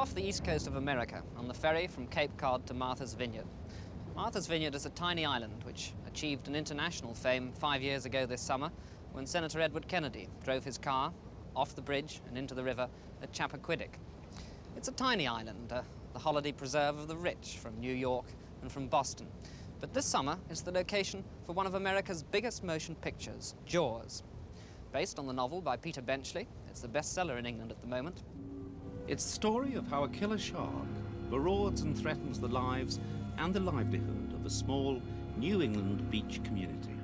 off the east coast of America on the ferry from Cape Cod to Martha's Vineyard. Martha's Vineyard is a tiny island which achieved an international fame five years ago this summer when Senator Edward Kennedy drove his car off the bridge and into the river at Chappaquiddick. It's a tiny island, uh, the holiday preserve of the rich from New York and from Boston. But this summer it's the location for one of America's biggest motion pictures, Jaws. Based on the novel by Peter Benchley, it's the bestseller in England at the moment. It's the story of how a killer shark marauds and threatens the lives and the livelihood of a small New England beach community.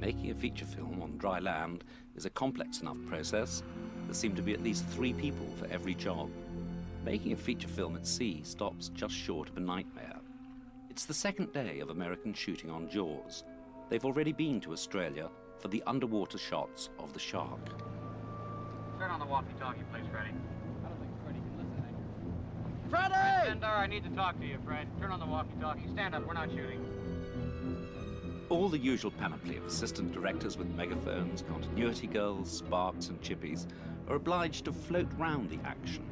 Making a feature film on dry land is a complex enough process. There seem to be at least three people for every job. Making a feature film at sea stops just short of a nightmare. It's the second day of American shooting on Jaws. They've already been to Australia for the underwater shots of the shark. Turn on the walkie-talkie, please, Freddie. I don't think Freddie can listen anymore. Fred I need to talk to you, Fred. Turn on the walkie-talkie. Stand up. We're not shooting. All the usual panoply of assistant directors with megaphones, continuity girls, sparks, and chippies are obliged to float round the action.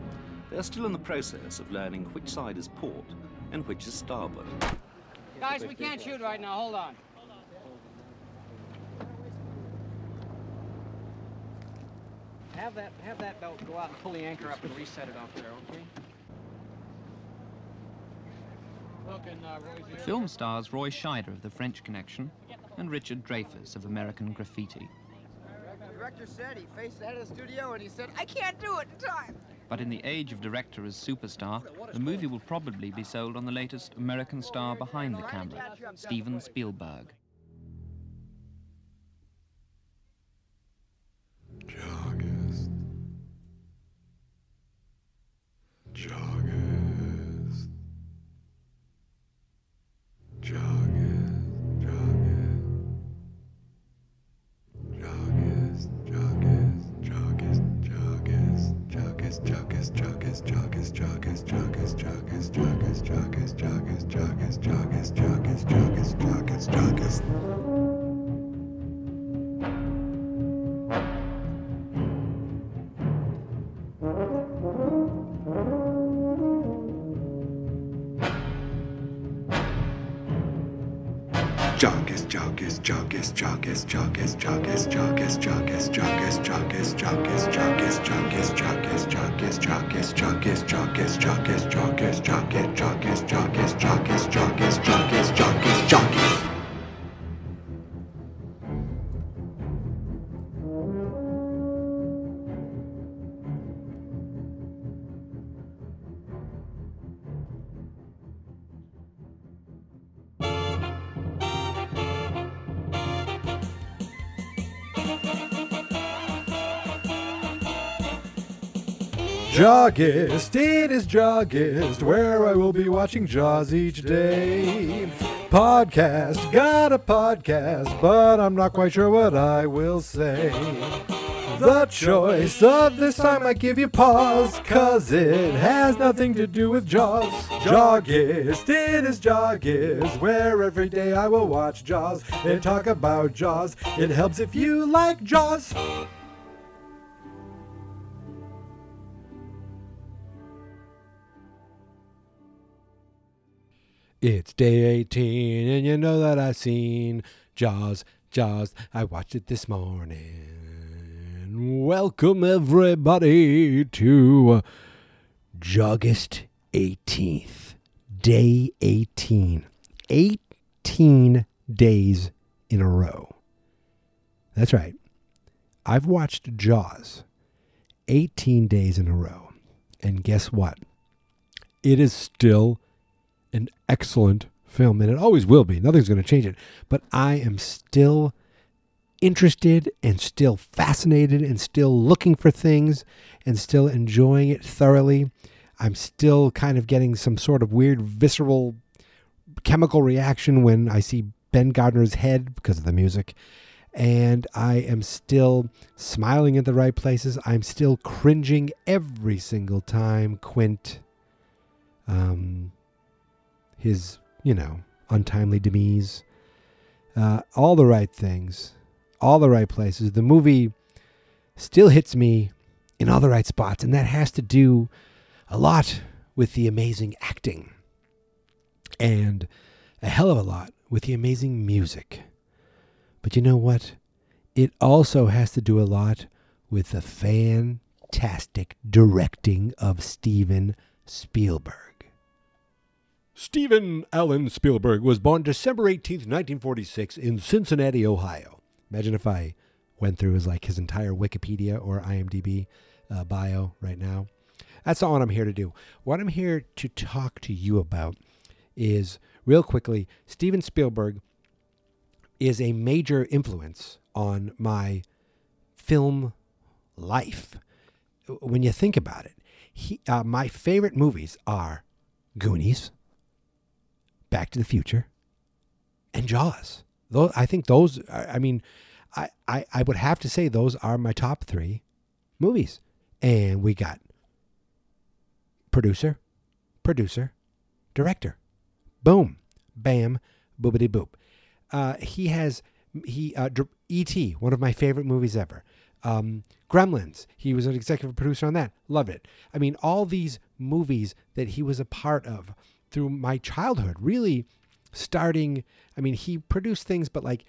They are still in the process of learning which side is port and which is starboard. Guys, we can't shoot right now. Hold on. Hold on. Have that have that belt go out and pull the anchor up and reset it off there, okay? Look, and, uh, Roy's The film stars Roy Scheider of The French Connection and Richard Dreyfuss of American Graffiti. The director said he faced out of the studio and he said, I can't do it in time. But in the age of director as superstar, the movie will probably be sold on the latest American star behind the camera, Steven Spielberg. Jawgust. Joggist, jawgust, jawgust, jawgust, jawgust, jawgust, jawgust, jawgust, jawgust, jawgust, jawgust, jawgust, Jawgust, it is Jawgust, where I will be watching Jaws each day. Podcast, got a podcast, but I'm not quite sure what I will say. The choice of this time I give you pause, cause it has nothing to do with Jaws. Jawgust, it is Jawgust, where every day I will watch Jaws and talk about Jaws. It helps if you like Jaws. It's day 18, and you know that I've seen Jaws, Jaws. I watched it this morning. Welcome, everybody, to August 18th, day 18. 18 days in a row. That's right. I've watched Jaws 18 days in a row. And guess what? It is still an excellent film, and it always will be. Nothing's going to change it. But I am still interested and still fascinated and still looking for things and still enjoying it thoroughly. I'm still kind of getting some sort of weird visceral chemical reaction when I see Ben Gardner's head because of the music. And I am still smiling at the right places. I'm still cringing every single time Quint um, his, you know, untimely demise. Uh, all the right things, all the right places. The movie still hits me in all the right spots, and that has to do a lot with the amazing acting and a hell of a lot with the amazing music. But you know what? It also has to do a lot with the fantastic directing of Steven Spielberg. Steven Allan Spielberg was born December 18th, 1946 in Cincinnati, Ohio. Imagine if I went through his like his entire Wikipedia or IMDb uh, bio right now. That's not what I'm here to do. What I'm here to talk to you about is real quickly Steven Spielberg is a major influence on my film life. When you think about it, he, uh, my favorite movies are Goonies, Back to the Future, and Jaws. Those, I think those. I mean, I, I, I would have to say those are my top three movies. And we got producer, producer, director. Boom, bam, boobity boop. Uh, he has he uh, E.T. one of my favorite movies ever. Um, Gremlins. He was an executive producer on that. Loved it. I mean, all these movies that he was a part of through my childhood. Really, starting. I mean, he produced things, but like,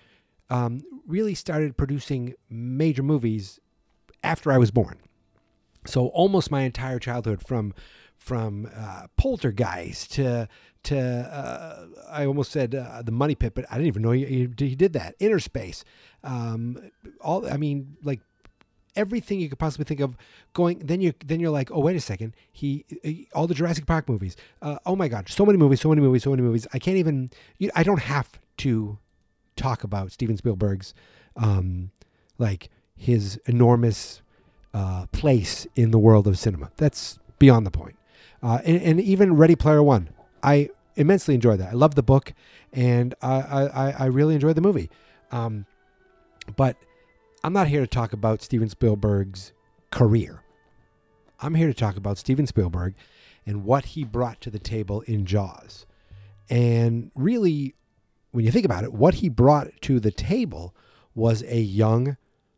um, really started producing major movies after I was born. So almost my entire childhood, from from uh, Poltergeist to to uh, I almost said uh, the Money Pit, but I didn't even know he, he did that. Innerspace, um, all I mean, like everything you could possibly think of. Going then you then you're like, oh wait a second, he, he all the Jurassic Park movies. Uh, oh my God, so many movies, so many movies, so many movies. I can't even. You, I don't have to talk about Steven Spielberg's um, like his enormous uh, place in the world of cinema. That's beyond the point. Uh, and, and, even Ready Player One, I immensely enjoyed that. I love the book, and I, I, I really enjoyed the movie. Um, but I'm not here to talk about Steven Spielberg's career. I'm here to talk about Steven Spielberg and what he brought to the table in Jaws. And really, when you think about it, what he brought to the table was a young,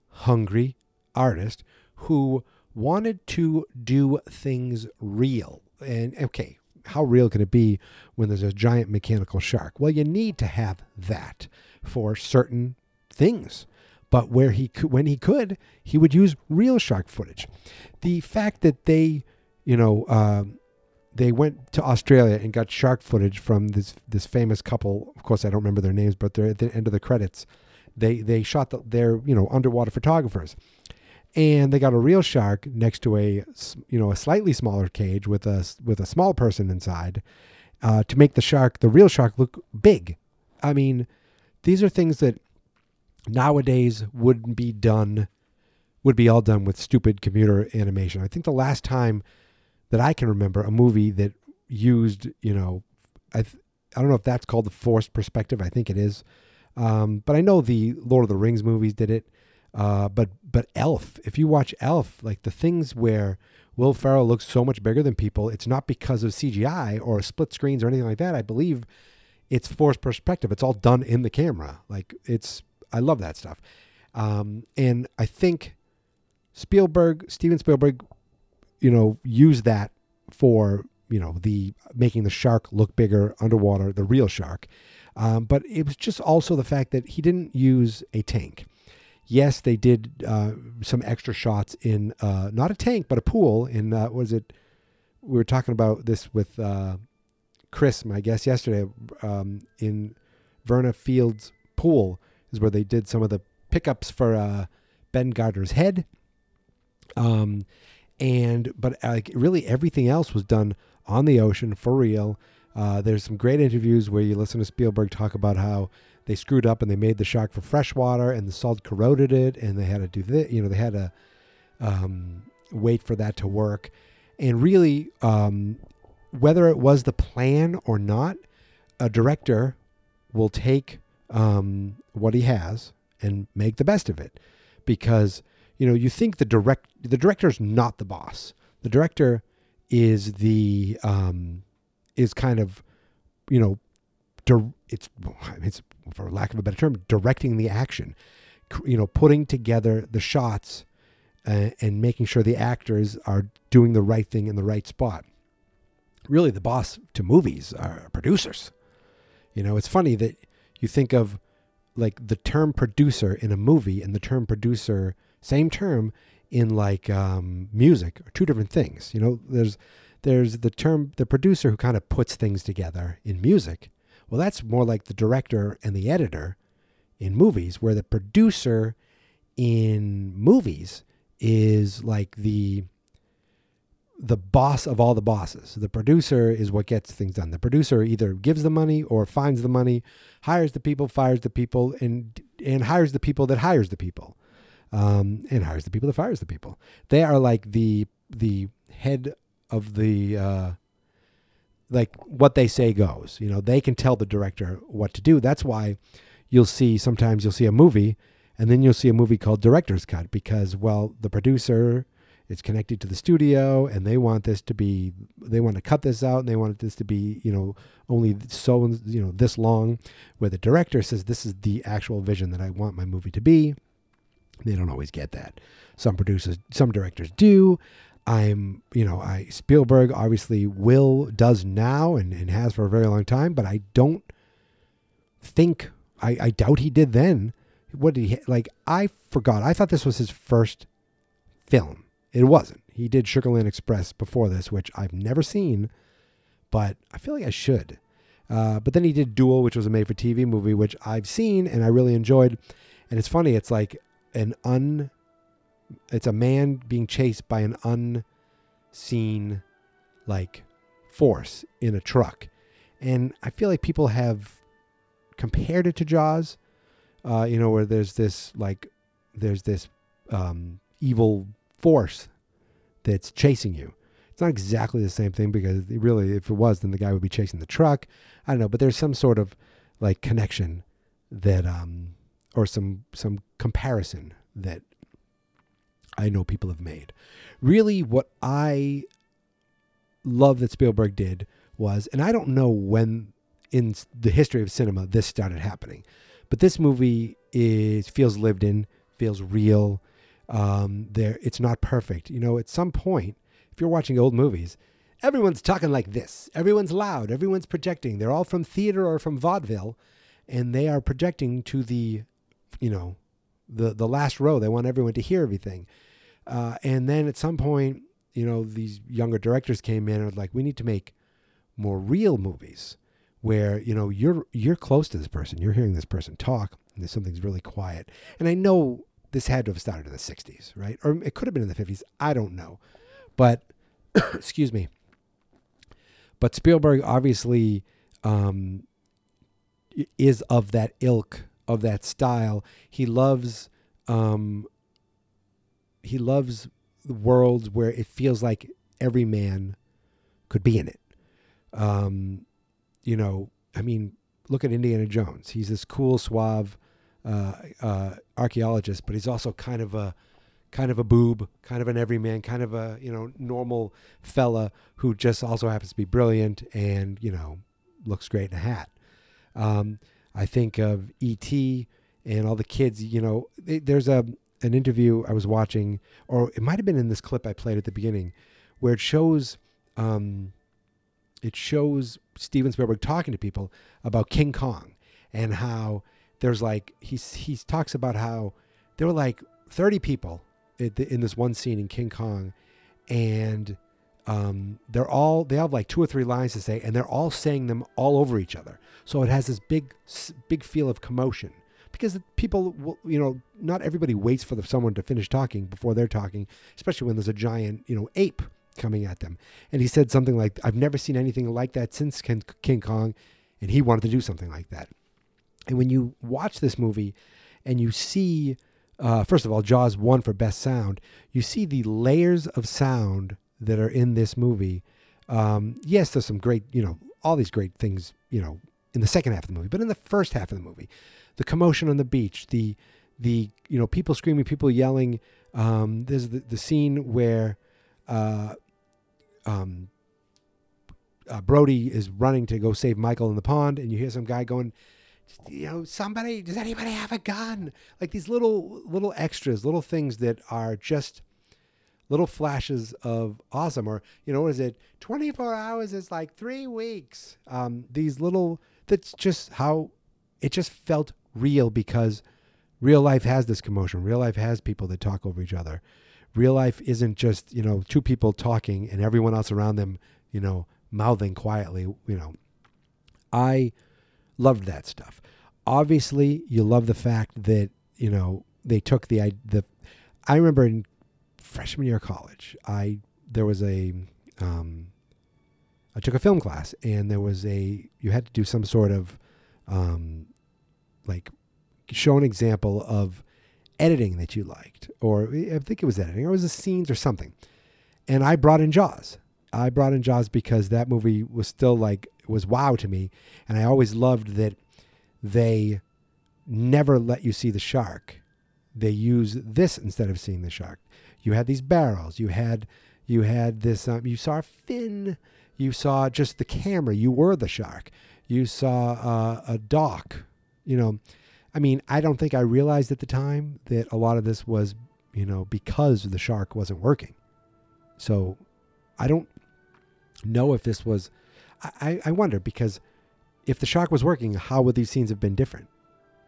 hungry artist who wanted to do things real and okay, how real can it be when there's a giant mechanical shark? Well, you need to have that for certain things. But where he could, when he could, he would use real shark footage. The fact that they, you know, uh, they went to Australia and got shark footage from this this famous couple. Of course, I don't remember their names, but they're at the end of the credits. They they shot the, their you know underwater photographers, and they got a real shark next to a you know a slightly smaller cage with a with a small person inside uh, to make the shark the real shark look big. I mean, these are things that nowadays wouldn't be done would be all done with stupid computer animation. I think the last time that I can remember a movie that used you know I th- I don't know if that's called the forced perspective. I think it is. Um, but I know the Lord of the Rings movies did it. Uh, but but Elf, if you watch Elf, like the things where Will Ferrell looks so much bigger than people, it's not because of CGI or split screens or anything like that. I believe it's forced perspective. It's all done in the camera. Like it's, I love that stuff. Um, and I think Spielberg, Steven Spielberg, you know, used that for you know the making the shark look bigger underwater, the real shark. Um, but it was just also the fact that he didn't use a tank yes, they did uh, some extra shots in uh, not a tank but a pool. In uh, was it? We were talking about this with uh, Chris, my guest yesterday. Um, in Verna Fields pool is where they did some of the pickups for uh, Ben Gardner's head. Um, and but like really everything else was done on the ocean for real. Uh, there's some great interviews where you listen to Spielberg talk about how they screwed up and they made the shark for freshwater and the salt corroded it and they had to do that you know they had to um, wait for that to work and really um, whether it was the plan or not a director will take um, what he has and make the best of it because you know you think the direct the director is not the boss the director is the um, is kind of you know it's it's for lack of a better term, directing the action, you know, putting together the shots uh, and making sure the actors are doing the right thing in the right spot. really the boss to movies are producers. You know, it's funny that you think of like the term producer in a movie and the term producer, same term in like um, music, are two different things. You know, there's there's the term the producer who kind of puts things together in music. Well, that's more like the director and the editor in movies, where the producer in movies is like the the boss of all the bosses. The producer is what gets things done. The producer either gives the money or finds the money, hires the people, fires the people, and and hires the people that hires the people, um, and hires the people that fires the people. They are like the the head of the uh, like what they say goes. You know, they can tell the director what to do. That's why you'll see sometimes you'll see a movie and then you'll see a movie called director's cut because well the producer is connected to the studio and they want this to be they want to cut this out and they want this to be you know only so you know this long where the director says this is the actual vision that I want my movie to be they don't always get that some producers some directors do I'm, you know, I Spielberg obviously will does now and, and has for a very long time, but I don't think I, I doubt he did then. What did he like? I forgot. I thought this was his first film. It wasn't. He did Sugarland Express before this, which I've never seen, but I feel like I should. Uh, but then he did Duel, which was a made-for-TV movie, which I've seen and I really enjoyed. And it's funny. It's like an un it's a man being chased by an unseen like force in a truck and i feel like people have compared it to jaws uh, you know where there's this like there's this um, evil force that's chasing you it's not exactly the same thing because really if it was then the guy would be chasing the truck i don't know but there's some sort of like connection that um or some some comparison that I know people have made. Really, what I love that Spielberg did was, and I don't know when in the history of cinema this started happening, but this movie is feels lived in, feels real. Um, there, it's not perfect. You know, at some point, if you're watching old movies, everyone's talking like this. Everyone's loud. Everyone's projecting. They're all from theater or from vaudeville, and they are projecting to the, you know, the the last row. They want everyone to hear everything. Uh, and then at some point, you know, these younger directors came in and like, we need to make more real movies where you know you're you're close to this person, you're hearing this person talk, and something's really quiet. And I know this had to have started in the '60s, right? Or it could have been in the '50s. I don't know, but excuse me. But Spielberg obviously um, is of that ilk, of that style. He loves um, he loves the worlds where it feels like every man could be in it. Um, you know, I mean, look at Indiana Jones. He's this cool, suave archaeologist, but he's also kind of a kind of a boob, kind of an everyman, kind of a you know normal fella who just also happens to be brilliant and you know looks great in a hat. Um, I think of E.T. and all the kids. You know, there's a an interview I was watching, or it might have been in this clip I played at the beginning, where it shows um, it shows Steven Spielberg talking to people about King Kong and how there's like he's he talks about how there were like 30 people in this one scene in King Kong, and um, they're all they have like two or three lines to say, and they're all saying them all over each other. So it has this big big feel of commotion because people, will, you know, not everybody waits for the, someone to finish talking before they're talking, especially when there's a giant, you know, ape coming at them. And he said something like, "I've never seen anything like that since King Kong," and he wanted to do something like that. And when you watch this movie, and you see, uh, first of all, Jaws won for best sound. You see the layers of sound that are in this movie. Um, yes, there's some great, you know, all these great things, you know, in the second half of the movie, but in the first half of the movie, the commotion on the beach, the the you know people screaming, people yelling. Um, there's the, the scene where uh, um, uh, Brody is running to go save Michael in the pond, and you hear some guy going, you know, somebody, does anybody have a gun? Like these little little extras, little things that are just little flashes of awesome. Or you know what is it? 24 hours is like three weeks. Um, these little that's just how it just felt real because real life has this commotion. Real life has people that talk over each other. Real life isn't just you know two people talking and everyone else around them you know mouthing quietly you know. I loved that stuff. Obviously you love the fact that you know they took the the i remember in freshman year of college i there was a um i took a film class and there was a you had to do some sort of um like show an example of editing that you liked or i think it was editing or it was the scenes or something. And i brought in jaws i brought in jaws because that movie was still like was wow to me and i always loved that they never let you see the shark. They use this instead of seeing the shark. You had these barrels. You had you had this um, you saw a fin. You saw just the camera. You were the shark. You saw uh, a dock you know. I mean i don't think i realized at the time that a lot of this was you know because the shark wasn't working. So i don't know if this was i i wonder because if the shark was working how would these scenes have been different?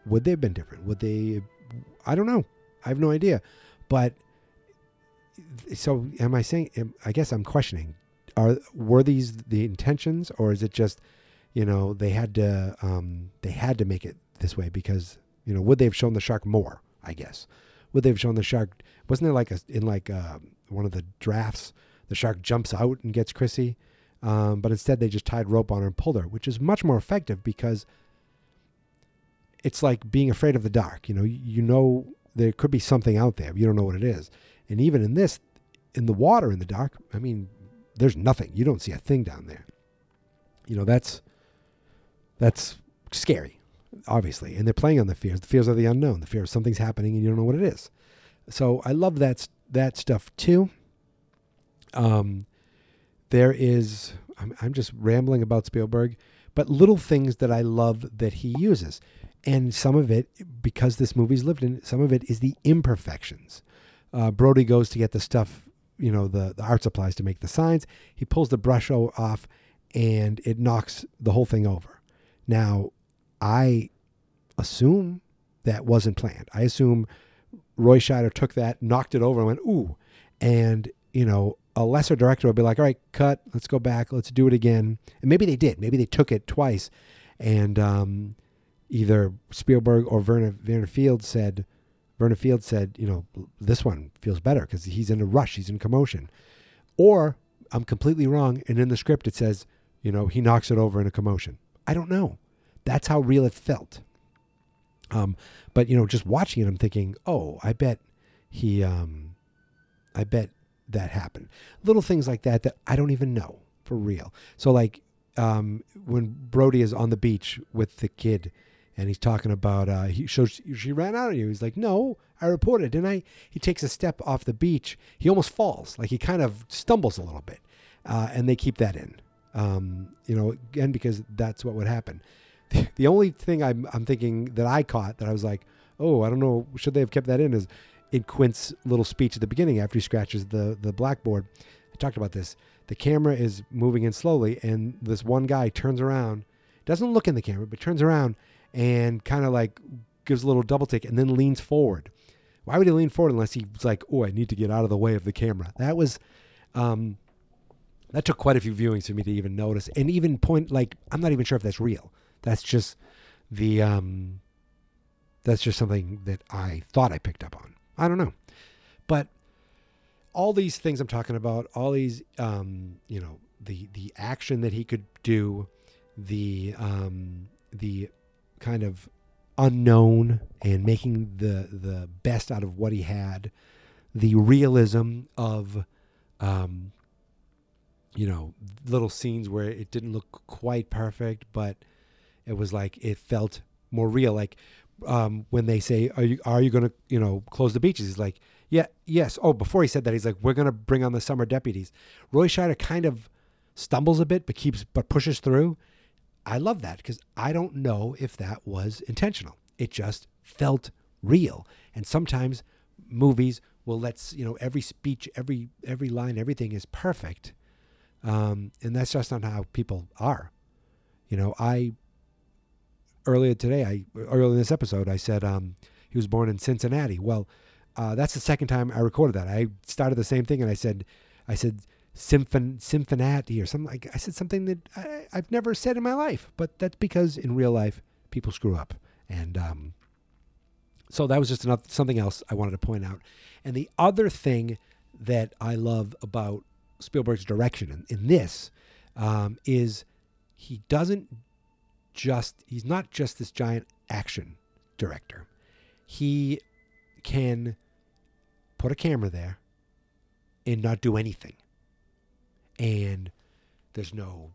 Would they have been different? Would they i don't know. I have no idea. But so am i saying am, i guess i'm questioning are were these the intentions or is it just you know they had to um they had to make it this way because you know would they have shown the shark more i guess? Would they have shown the shark wasn't there like a in like uh, one of the drafts the shark jumps out and gets chrissy um, but instead they just tied rope on her and pulled her which is much more effective because it's like being afraid of the dark you know you know there could be something out there but you don't know what it is. And even in this in the water in the dark i mean there's nothing. You don't see a thing down there. You know that's that's scary obviously. And they're playing on the fears. The fears of the unknown. The fear of something's happening and you don't know what it is. So i love that that stuff too um there is I'm, I'm just rambling about spielberg but little things that i love that he uses. And some of it because this movie's lived in some of it is the imperfections. Uh, brody goes to get the stuff you know the, the art supplies to make the signs. He pulls the brush off and it knocks the whole thing over. Now i assume that wasn't planned. I assume roy scheider took that knocked it over and went ooh and you know a lesser director would be like all right cut let's go back let's do it again and maybe they did maybe they took it twice and um, either spielberg or werner, werner field said Vernon Field said, you know, this one feels better because he's in a rush, he's in commotion. Or I'm completely wrong, and in the script it says, you know, he knocks it over in a commotion. I don't know. That's how real it felt. Um, but you know, just watching it, I'm thinking, oh, I bet he, um, I bet that happened. Little things like that that I don't even know for real. So like um, when Brody is on the beach with the kid and he's talking about uh, he shows she ran out of you. He's like, no, I reported, didn't I? He takes a step off the beach. He almost falls, like he kind of stumbles a little bit, uh, and they keep that in. Um, you know, again because that's what would happen. The only thing I'm, I'm thinking that I caught that I was like, oh, I don't know, should they have kept that in? Is in Quint's little speech at the beginning after he scratches the the blackboard. I talked about this. The camera is moving in slowly, and this one guy turns around, doesn't look in the camera, but turns around and kind of like gives a little double take and then leans forward. Why would he lean forward unless he's like, oh, I need to get out of the way of the camera? That was, um, that took quite a few viewings for me to even notice and even point like I'm not even sure if that's real. That's just the, um, that's just something that I thought I picked up on. I don't know, but all these things I'm talking about, all these, um, you know, the the action that he could do, the um, the kind of unknown and making the the best out of what he had, the realism of, um, you know, little scenes where it didn't look quite perfect, but it was like it felt more real. Like um, when they say, "Are you are you going to you know close the beaches?" He's like, "Yeah, yes." Oh, before he said that, he's like, "We're going to bring on the summer deputies." Roy Scheider kind of stumbles a bit, but keeps but pushes through. I love that because I don't know if that was intentional. It just felt real, and sometimes movies will let's you know every speech, every every line, everything is perfect, um, and that's just not how people are. You know, I earlier today, I earlier in this episode, I said um, he was born in Cincinnati. Well, uh, that's the second time I recorded that. I started the same thing, and I said, I said symphon symphonati or something like I said something that I, I've never said in my life, but that's because in real life people screw up, and um, so that was just another something else I wanted to point out. And the other thing that I love about Spielberg's direction in, in this um, is he doesn't just he's not just this giant action director. He can put a camera there and not do anything. And there's no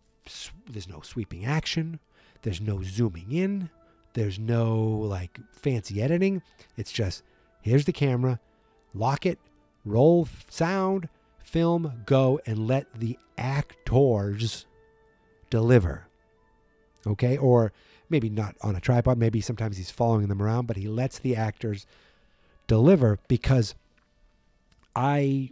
there's no sweeping action. There's no zooming in. There's no like fancy editing. It's just here's the camera, lock it, roll sound, film, go, and let the actors deliver. Okay? Or maybe not on a tripod. Maybe sometimes he's following them around, but he lets the actors deliver because I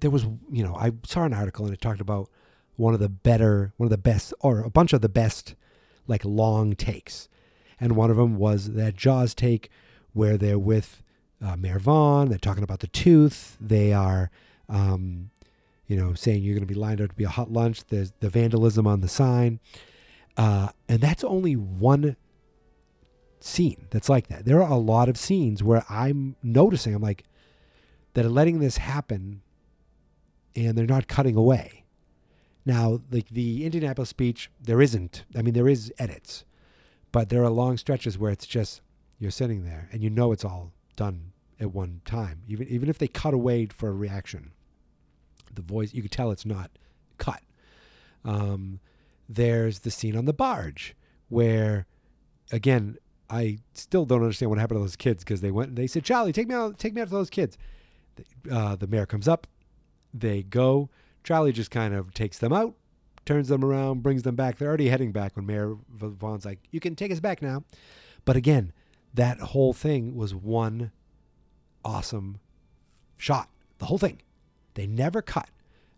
there was you know I saw an article and it talked about one of the better one of the best or a bunch of the best like long takes. And one of them was that Jaws take where they're with uh, Mayor Vaughn. They're talking about the tooth. They are um, you know saying you're going to be lined up to be a hot lunch. There's the vandalism on the sign uh, and that's only one scene that's like that there are a lot of scenes where I'm noticing I'm like that are letting this happen and they're not cutting away. Now, like the Indianapolis speech, there isn't. I mean, there is edits, but there are long stretches where it's just you're sitting there and you know it's all done at one time. Even even if they cut away for a reaction, the voice you could tell it's not cut. Um, there's the scene on the barge where, again, I still don't understand what happened to those kids because they went and they said, "Charlie, take me out, take me out to those kids." Uh, the mayor comes up, they go. Charlie just kind of takes them out, turns them around, brings them back. They're already heading back when Mayor Vaughn's like, "You can take us back now." But again, that whole thing was one awesome shot. The whole thing. They never cut.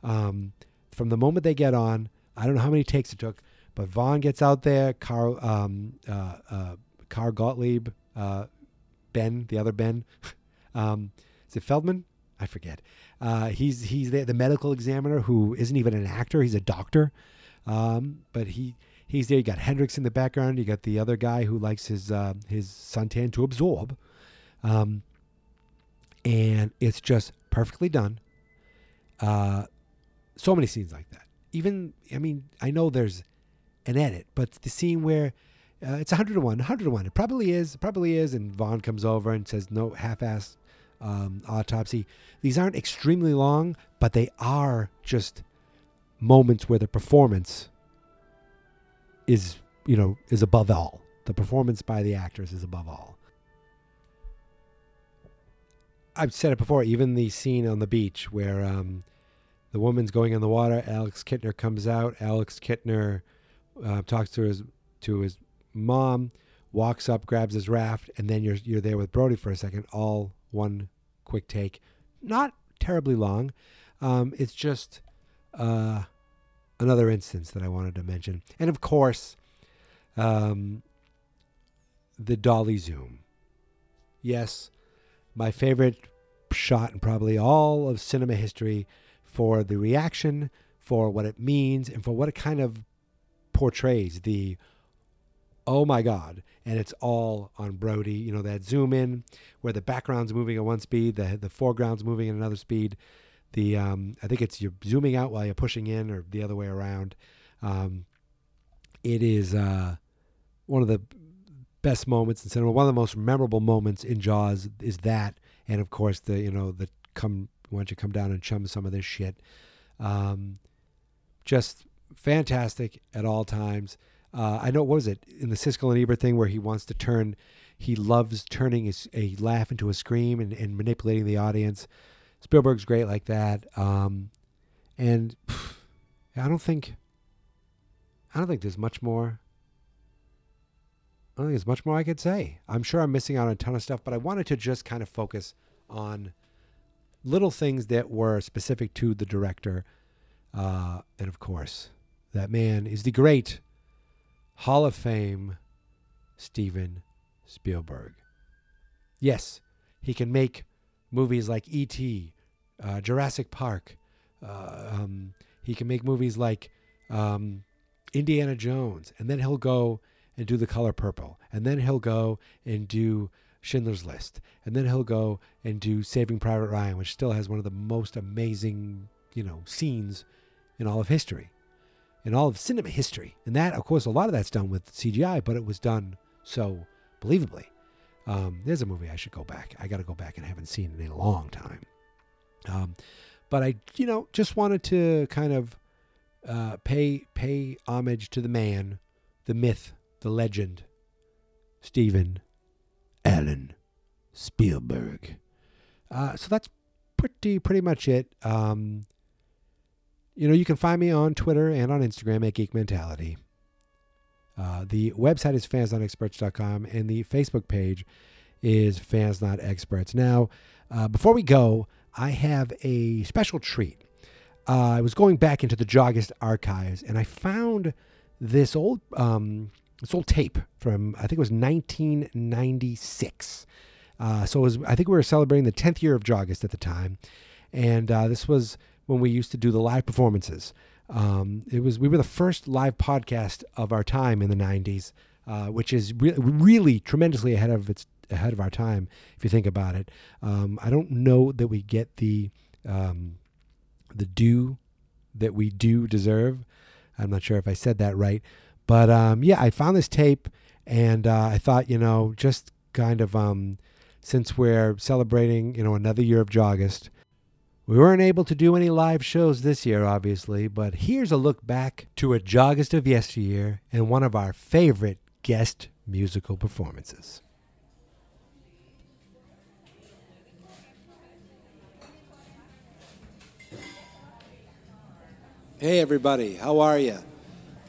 Um, from the moment they get on, I don't know how many takes it took, but Vaughn gets out there. Carl, um, uh, uh, Carl Gottlieb, uh, Ben, the other Ben, um, is it Feldman? I forget. Uh, he's he's the, the medical examiner who isn't even an actor. He's a doctor, um, but he he's there. You got Hendricks in the background. You got the other guy who likes his uh, his suntan to absorb, um, and it's just perfectly done. Uh, so many scenes like that. Even I mean, I know there's an edit, but the scene where uh, it's 100 to 1, 100 to 1. It probably is, it probably is. And Vaughn comes over and says, no half ass um, autopsy. These aren't extremely long, but they are just moments where the performance is, you know, is above all. The performance by the actors is above all. I've said it before, even the scene on the beach where um, the woman's going in the water, Alex Kintner comes out. Alex Kintner uh, talks to his to his mom, walks up, grabs his raft, and then you're you're there with Brody for a second. All one quick take, not terribly long. Um, it's just uh, another instance that I wanted to mention, and of course, um, the dolly zoom. Yes, my favorite shot in probably all of cinema history for the reaction, for what it means, and for what it kind of portrays the oh my god and it's all on brody. You know that zoom in where the background's moving at one speed the the foreground's moving at another speed the um, i think it's you're zooming out while you're pushing in or the other way around. Um, it is uh, one of the best moments in cinema one of the most memorable moments in jaws is that and of course the you know the come why don't you come down and chum some of this shit um, just fantastic at all times uh, I know what was it in the Siskel and Ebert thing where he wants to turn, he loves turning his, a laugh into a scream and, and manipulating the audience. Spielberg's great like that, um, and I don't think, I don't think there's much more. I don't think there's much more I could say. I'm sure I'm missing out on a ton of stuff, but I wanted to just kind of focus on little things that were specific to the director. Uh, and of course, that man is the great Hall of Fame Steven Spielberg. Yes, he can make movies like E.T., uh, Jurassic Park. Uh, um, he can make movies like um, Indiana Jones, and then he'll go and do The Color Purple, and then he'll go and do Schindler's List, and then he'll go and do Saving Private Ryan, which still has one of the most amazing, you know, scenes in all of history, in all of cinema history. And that, of course, a lot of that's done with CGI, but it was done so believably. Um, there's a movie I should go back. I got to go back and I haven't seen in a long time. Um, but I, you know, just wanted to kind of uh, pay pay homage to the man, the myth, the legend, Steven Allan Spielberg. Uh, so that's pretty pretty much it. Um, you know, you can find me on Twitter and on Instagram at Geek Mentality. Uh, the website is fansnotexperts.com and the Facebook page is Fans Not Experts. Now, uh, before we go, I have a special treat. Uh, I was going back into the Jawgust archives and I found this old um, this old tape from I think it was 1996. Uh, so it was, I think we were celebrating the 10th year of Jawgust at the time, and uh, this was when we used to do the live performances. Um, it was we were the first live podcast of our time in the 90s, uh, which is re- really tremendously ahead of its ahead of our time if you think about it. Um, I don't know that we get the um, the due that we do deserve. I'm not sure if I said that right, but um, yeah, I found this tape and uh, I thought, you know, just kind of um, since we're celebrating, you know, another year of Jawgust, we weren't able to do any live shows this year, obviously, but here's a look back to a Jawgust of yesteryear and one of our favorite guest musical performances. Hey, everybody, how are you?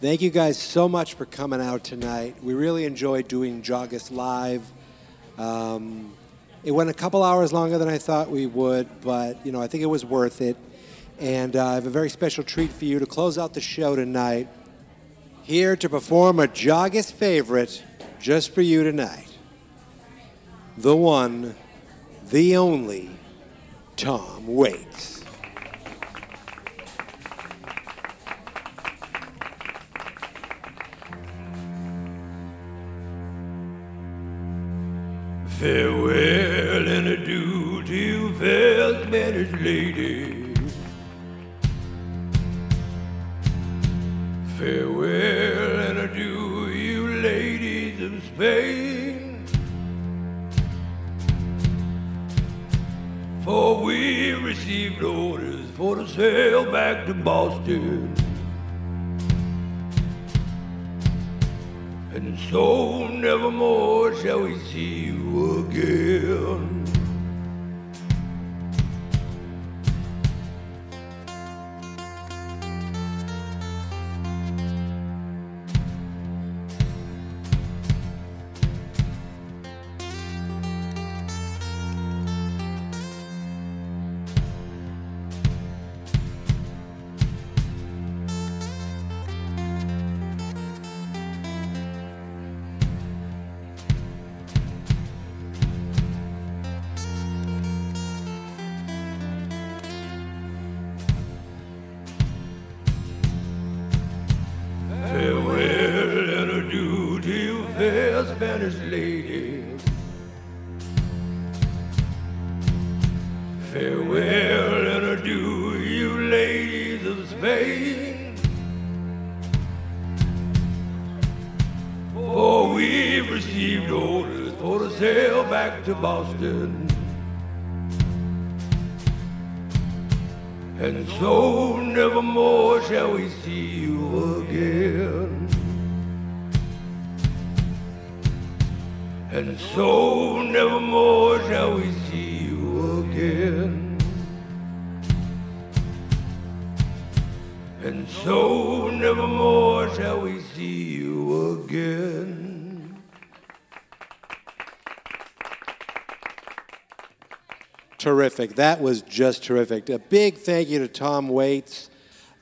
Thank you guys so much for coming out tonight. We really enjoyed doing Jawgust Live. Um, it went a couple hours longer than I thought we would, but you know I think it was worth it. And uh, I have a very special treat for you to close out the show tonight. Here to perform a Jawgust favorite just for you tonight. The one, the only, Tom Waits. Farewell and adieu to you, fair Spanish lady. Farewell and adieu, you ladies of Spain. For we received orders for to sail back to Boston. So nevermore shall we see you again. Terrific. That was just terrific. A big thank you to Tom Waits.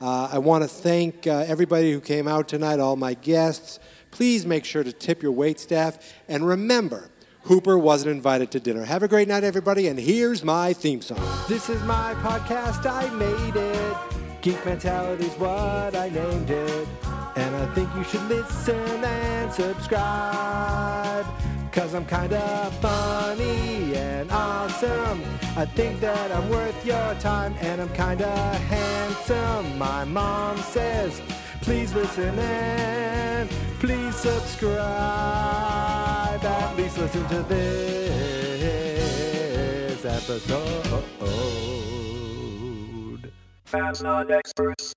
Uh, I want to thank uh, everybody who came out tonight, all my guests. Please make sure to tip your wait staff. And remember, Hooper wasn't invited to dinner. Have a great night, everybody, and here's my theme song. This is my podcast, I made it. Geek Mentality's what I named it. And I think you should listen and subscribe. Cause I'm kinda funny and awesome. I think that I'm worth your time and I'm kinda handsome. My mom says, please listen and please subscribe. At least listen to this episode. Fans not experts.